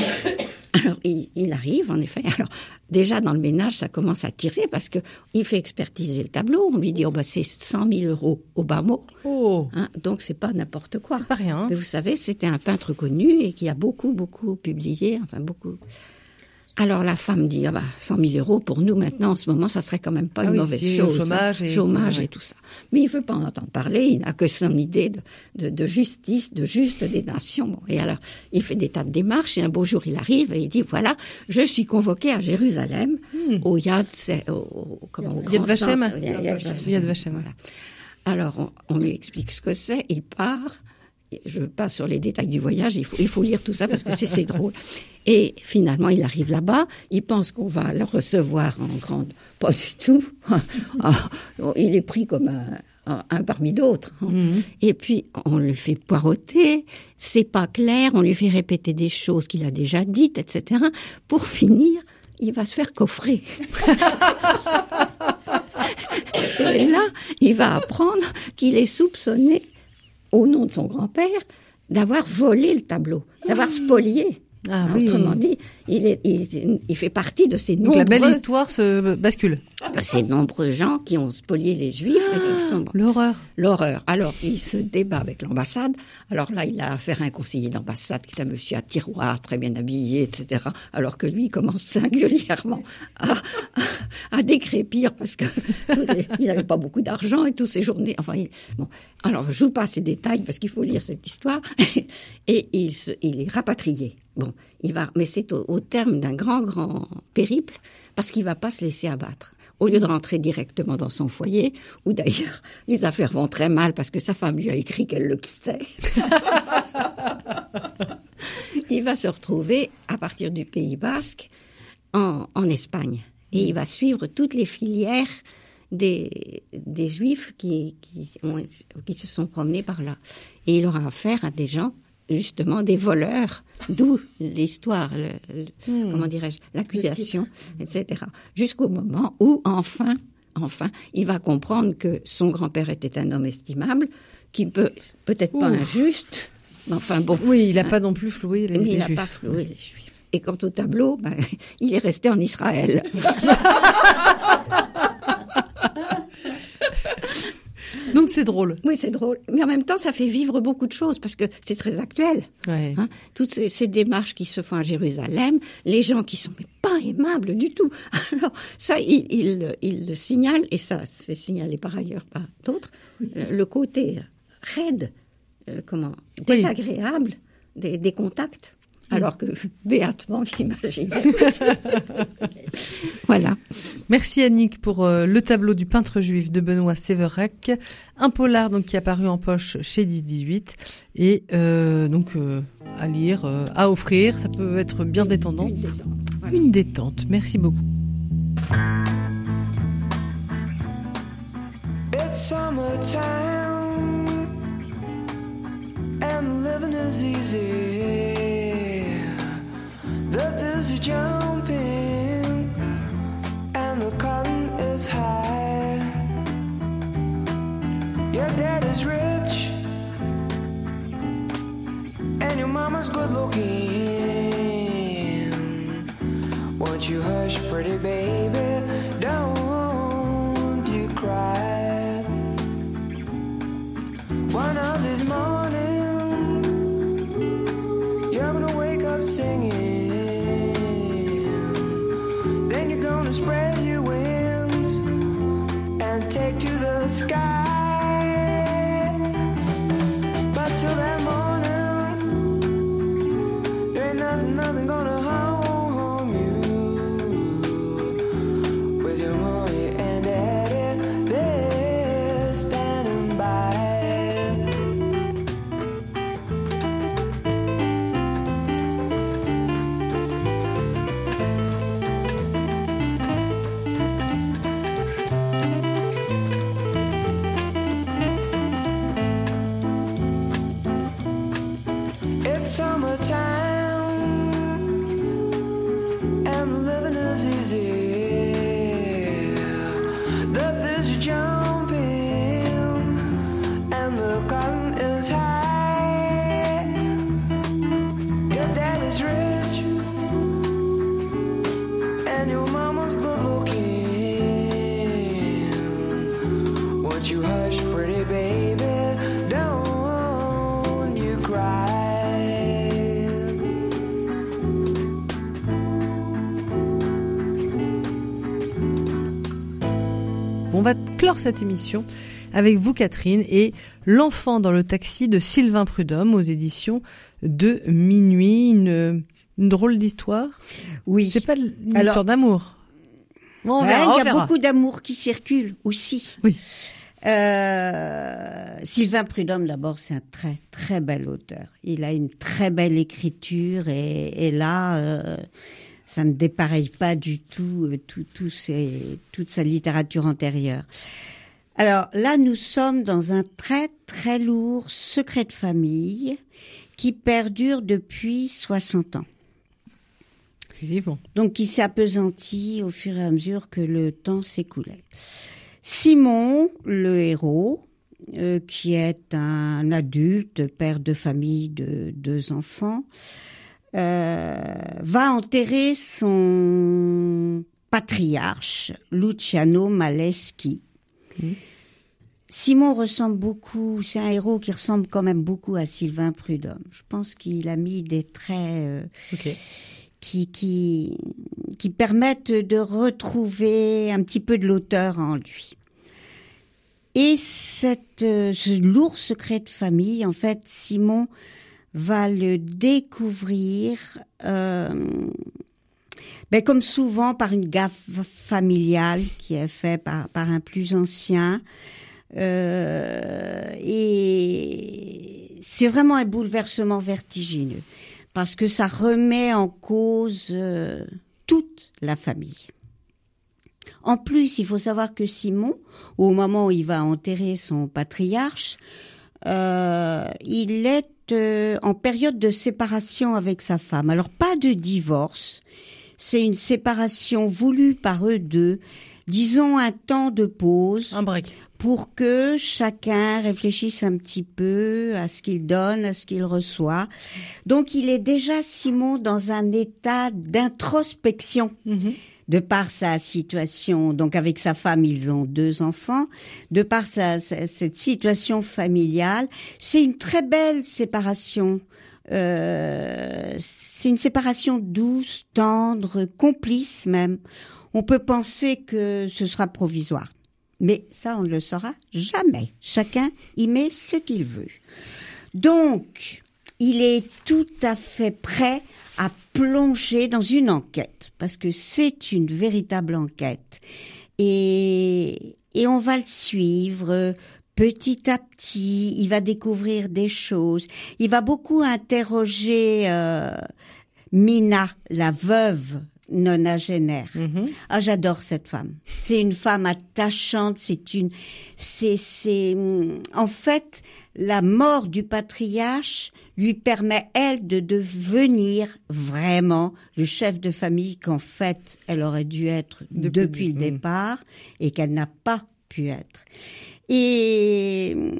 Alors, il, il arrive, en effet. Alors, déjà, dans le ménage, ça commence à tirer parce que il fait expertiser le tableau. On lui dit, oh, bah, c'est 100 000 euros au bas mot. Oh, Hein, donc c'est pas n'importe quoi. pas rien. Mais vous savez, c'était un peintre connu et qui a beaucoup, beaucoup publié, enfin beaucoup. Alors la femme dit, ah bah, 100 000 euros pour nous maintenant, en ce moment, ça serait quand même pas Ah une oui, mauvaise chose. chômage et- chômage ouais. et tout ça. Mais il veut pas en entendre parler, il n'a que son idée de, de, de justice, de juste des nations. Bon, et alors, il fait des tas de démarches et un beau jour, il arrive et il dit, voilà, je suis convoqué à Jérusalem, au Yad, c'est- au, au- comment, au Hmm. Yad Vashem. Yad Vashem. Yad Vashem. Voilà. Alors, on, on lui explique ce que c'est, il part. Je passe sur les détails du voyage, il faut, il faut lire tout ça parce que c'est drôle. Et finalement, il arrive là-bas, il pense qu'on va le recevoir en grande... Pas du tout. Ah, il est pris comme un, parmi d'autres. hein. Et puis, on le fait poireauter, c'est pas clair, on lui fait répéter des choses qu'il a déjà dites, etc. Pour finir, il va se faire coffrer. Et là, il va apprendre qu'il est soupçonné, au nom de son grand-père, d'avoir volé le tableau, d'avoir spolié. Ah oui. Autrement dit, il, est, il, il fait partie de ces Donc nombreux, la belle histoire se bascule. de ces nombreux gens qui ont spolié les Juifs et qui sont L'horreur. l'horreur. Alors, il se débat avec l'ambassade. Alors là, il a affaire à un conseiller d'ambassade qui est un monsieur à tiroir, très bien habillé, etc. Alors que lui, il commence singulièrement à, à, à décrépir parce que il n'avait pas beaucoup d'argent et toutes ses journées. Enfin, il- bon. Alors, je joue pas ces détails parce qu'il faut lire cette histoire. Et il, se- il est rapatrié. Bon, il va, mais c'est au, terme d'un grand, grand périple parce qu'il va pas se laisser abattre. Au lieu de rentrer directement dans son foyer, où d'ailleurs les affaires vont très mal parce que sa femme lui a écrit qu'elle le quittait, il va se retrouver à partir du Pays Basque en, Espagne. Et il va suivre toutes les filières des, Juifs qui se sont promenés par là. Et il aura affaire à des gens, justement, des voleurs, d'où l'histoire, le- le- comment dirais-je, l'accusation, etc. Jusqu'au moment où, enfin, enfin, il va comprendre que son grand-père était un homme estimable, qui peut, peut-être pas injuste, mais enfin bon. Oui, il n'a pas non plus floué les, les il n'a juifs. pas floué les Juifs. Et quant au tableau, ben, il est resté en Israël. Donc c'est drôle. Oui, c'est drôle. Mais en même temps, ça fait vivre beaucoup de choses parce que c'est très actuel. Ouais. Hein. Toutes ces, ces démarches qui se font à Jérusalem, les gens qui sont mais pas aimables du tout. Alors ça, il, il, il le signale et ça, c'est signalé par ailleurs par d'autres. euh, Le côté raide, euh, comment Oui. désagréable des, des contacts. Alors que béatement, j'imagine. voilà. Merci Annick pour euh, le tableau du peintre juif de Benoît Séverac, un polar donc qui est apparu en poche chez 10-18 et euh, donc euh, à lire, euh, à offrir, ça peut être bien détendant. Une détente. Merci beaucoup. It's summertime and living is easy. Are jumping and the cotton is high. Your dad is rich and your mama's good looking. Won't you hush, pretty baby? Don't you cry. One of clore cette émission avec vous, Catherine, et L'enfant dans le taxi de Sylvain Prudhomme aux éditions de Minuit. Une, une drôle d'histoire? Oui. C'est pas une Alors- histoire d'amour? Bon, Ouais, il y a beaucoup d'amour qui circule aussi. Oui. Euh, Sylvain Prudhomme, d'abord, c'est un très très bel auteur. Il a une très belle écriture et, et là, euh, ça ne dépareille pas du tout, euh, tout, tout ses- toute sa littérature antérieure. Alors là, nous sommes dans un très très lourd secret de famille qui perdure depuis 60 ans. Effectivement. Donc qui s'est appesanti au fur et à mesure que le temps s'écoulait. Simon, le héros, euh, qui est un adulte, père de famille de deux enfants, va enterrer son patriarche, Luciano Maleschi. Simon ressemble beaucoup, c'est un héros qui ressemble quand même beaucoup à Sylvain Prudhomme. Je pense qu'il a mis des traits euh, qui, qui, qui permettent de retrouver un petit peu de l'auteur en lui. Et cette, euh, ce lourd secret de famille, en fait, Simon va le découvrir, euh, ben, comme souvent par une gaffe familiale qui est faite par, un plus ancien. Euh, et c'est vraiment un bouleversement vertigineux parce que ça remet en cause euh, toute la famille. En plus, il faut savoir que Simon, au moment où il va enterrer son patriarche, euh, il est euh, en période de séparation avec sa femme. Alors pas de divorce, c'est une séparation voulue par eux deux, disons un temps de pause Un break. pour que chacun réfléchisse un petit peu à ce qu'il donne, à ce qu'il reçoit. Donc il est déjà, Simon, dans un état d'introspection. De par sa situation, donc avec sa femme, ils ont deux enfants. De par sa, cette situation familiale, c'est une très belle séparation. Euh, c'est une séparation douce, tendre, complice même. On peut penser que ce sera provisoire. Mais ça, on ne le saura jamais. Chacun y met ce qu'il veut. Donc, il est tout à fait prêt à plonger dans une enquête, parce que c'est une véritable enquête. Et, et on va le suivre euh, petit à petit. Il va découvrir des choses. Il va beaucoup interroger euh, Mina, la veuve nonagénaire. Ah, j'adore cette femme. C'est une femme attachante. C'est une, c'est, c'est, hum, en fait, la mort du patriarche lui permet elle de devenir vraiment le chef de famille qu'en fait elle aurait dû être Depuis depuis, le- hum. départ et qu'elle n'a pas pu être. Et hum,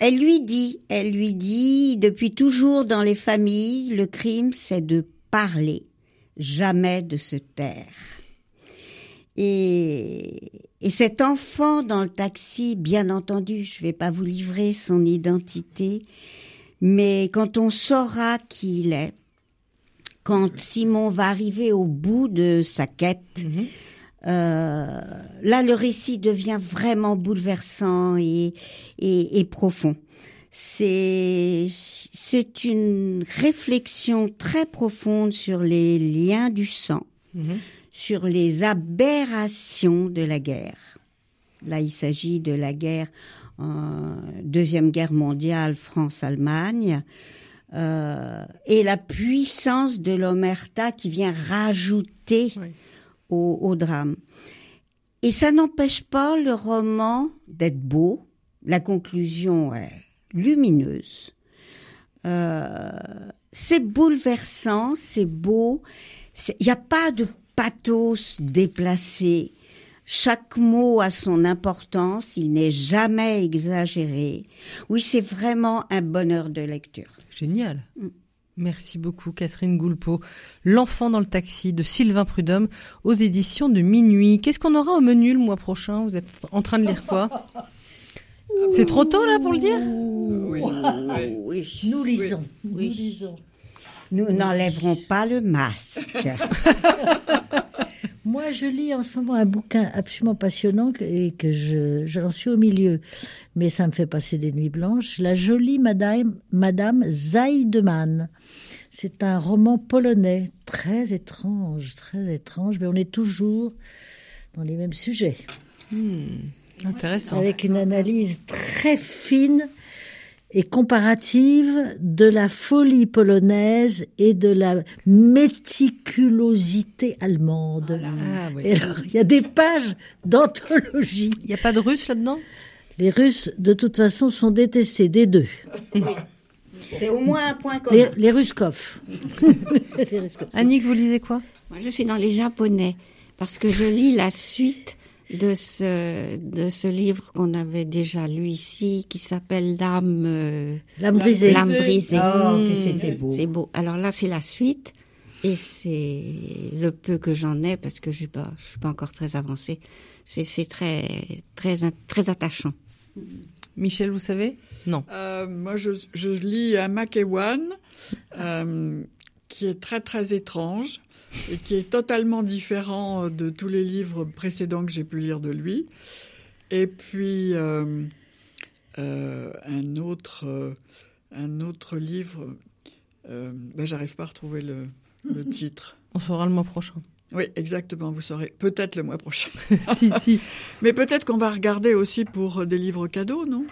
elle lui dit, elle lui dit, depuis toujours dans les familles, le crime, c'est de parler, jamais de se taire. Et, et cet enfant dans le taxi, bien entendu, je vais pas vous livrer son identité, Mais quand on saura qui il est, quand Simon va arriver au bout de sa quête, euh, là le récit devient vraiment bouleversant et, et, et profond. C'est c'est une réflexion très profonde sur les liens du sang, sur les aberrations de la guerre. Là, il s'agit de la guerre, euh, deuxième guerre mondiale, France-Allemagne, euh, et la puissance de l'omerta qui vient rajouter au, au drame. Et ça n'empêche pas le roman d'être beau. La conclusion est lumineuse. Euh, c'est bouleversant, c'est beau. Il n'y a pas de pathos déplacé. Chaque mot a son importance, il n'est jamais exagéré. Oui, c'est vraiment un bonheur de lecture. Génial. Merci beaucoup Catherine Goulpeau. L'enfant dans le taxi de Sylvain Prudhomme aux éditions de Minuit. Qu'est-ce qu'on aura au menu le mois prochain? Vous êtes en train de lire quoi? C'est trop tôt là pour le dire Oui, oui. Oui, Nous lisons. Oui. Nous lisons. nous n'enlèverons pas le masque. Moi, je lis en ce moment un bouquin absolument passionnant et que je, j'en suis au milieu, mais ça me fait passer des nuits blanches. La jolie Madame, Madame Zeidemann. C'est un roman polonais très étrange, très étrange, mais on est toujours dans les mêmes sujets, Intéressant. avec une analyse très fine et comparative de la folie polonaise et de la méticulosité allemande. Ah oui. Et alors, il y a des pages d'anthologie. Il n'y a pas de russe là-dedans? Les Russes, de toute façon, sont détestés des deux. C'est au moins un point commun. Les, les Ruskov. Les Ruskov. Annick, vous lisez quoi? Moi, je suis dans les japonais parce que je lis la suite de ce de ce livre qu'on avait déjà lu ici, qui s'appelle L'âme euh, L'âme brisée. L'âme brisée. Oh, que c'était beau. C'est beau. Alors là, c'est la suite. Et c'est le peu que j'en ai parce que je suis pas, je suis pas encore très avancée. C'est, c'est très, très, très attachant. Michel, vous savez? Non. Euh, moi, je, je lis un Makewan euh, qui est très très étrange et qui est totalement différent de tous les livres précédents que j'ai pu lire de lui. Et puis euh, euh, un autre euh, un autre livre. Euh, ben, j'arrive pas à retrouver le, le titre. On saura le mois prochain. Oui, exactement. Vous saurez peut-être le mois prochain. si, si. Mais peut-être qu'on va regarder aussi pour des livres cadeaux, non?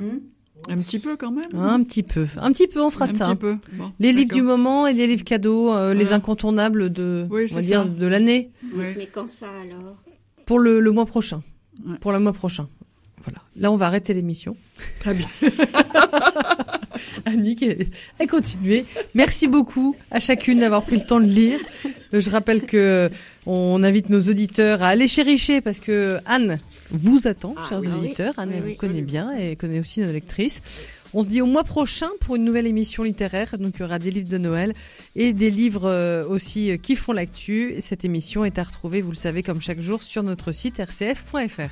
Un petit peu quand même. Un petit peu. Un petit peu, on fera Un de ça. petit peu. Bon, Les livres du moment et des livres cadeaux, euh, les incontournables de, Oui, on va c'est dire, ça. de l'année Ouais. Mais quand ça alors? Pour le, le mois prochain. Ouais. Pour le mois prochain. Voilà. Là, on va arrêter l'émission. Très bien. Annick, continue. Merci beaucoup à chacune d'avoir pris le temps de lire. Je rappelle que euh, on invite nos auditeurs à aller chez Richer parce que Anne vous attend, Ah, chers oui, oui. auditeurs. Anne, Oui, elle oui. vous connaît bien et connaît aussi nos lectrices. On se dit au mois prochain pour une nouvelle émission littéraire. Donc, il y aura des livres de Noël et des livres euh, aussi euh, qui font l'actu. Cette émission est à retrouver, vous le savez, comme chaque jour sur notre site rcf.fr.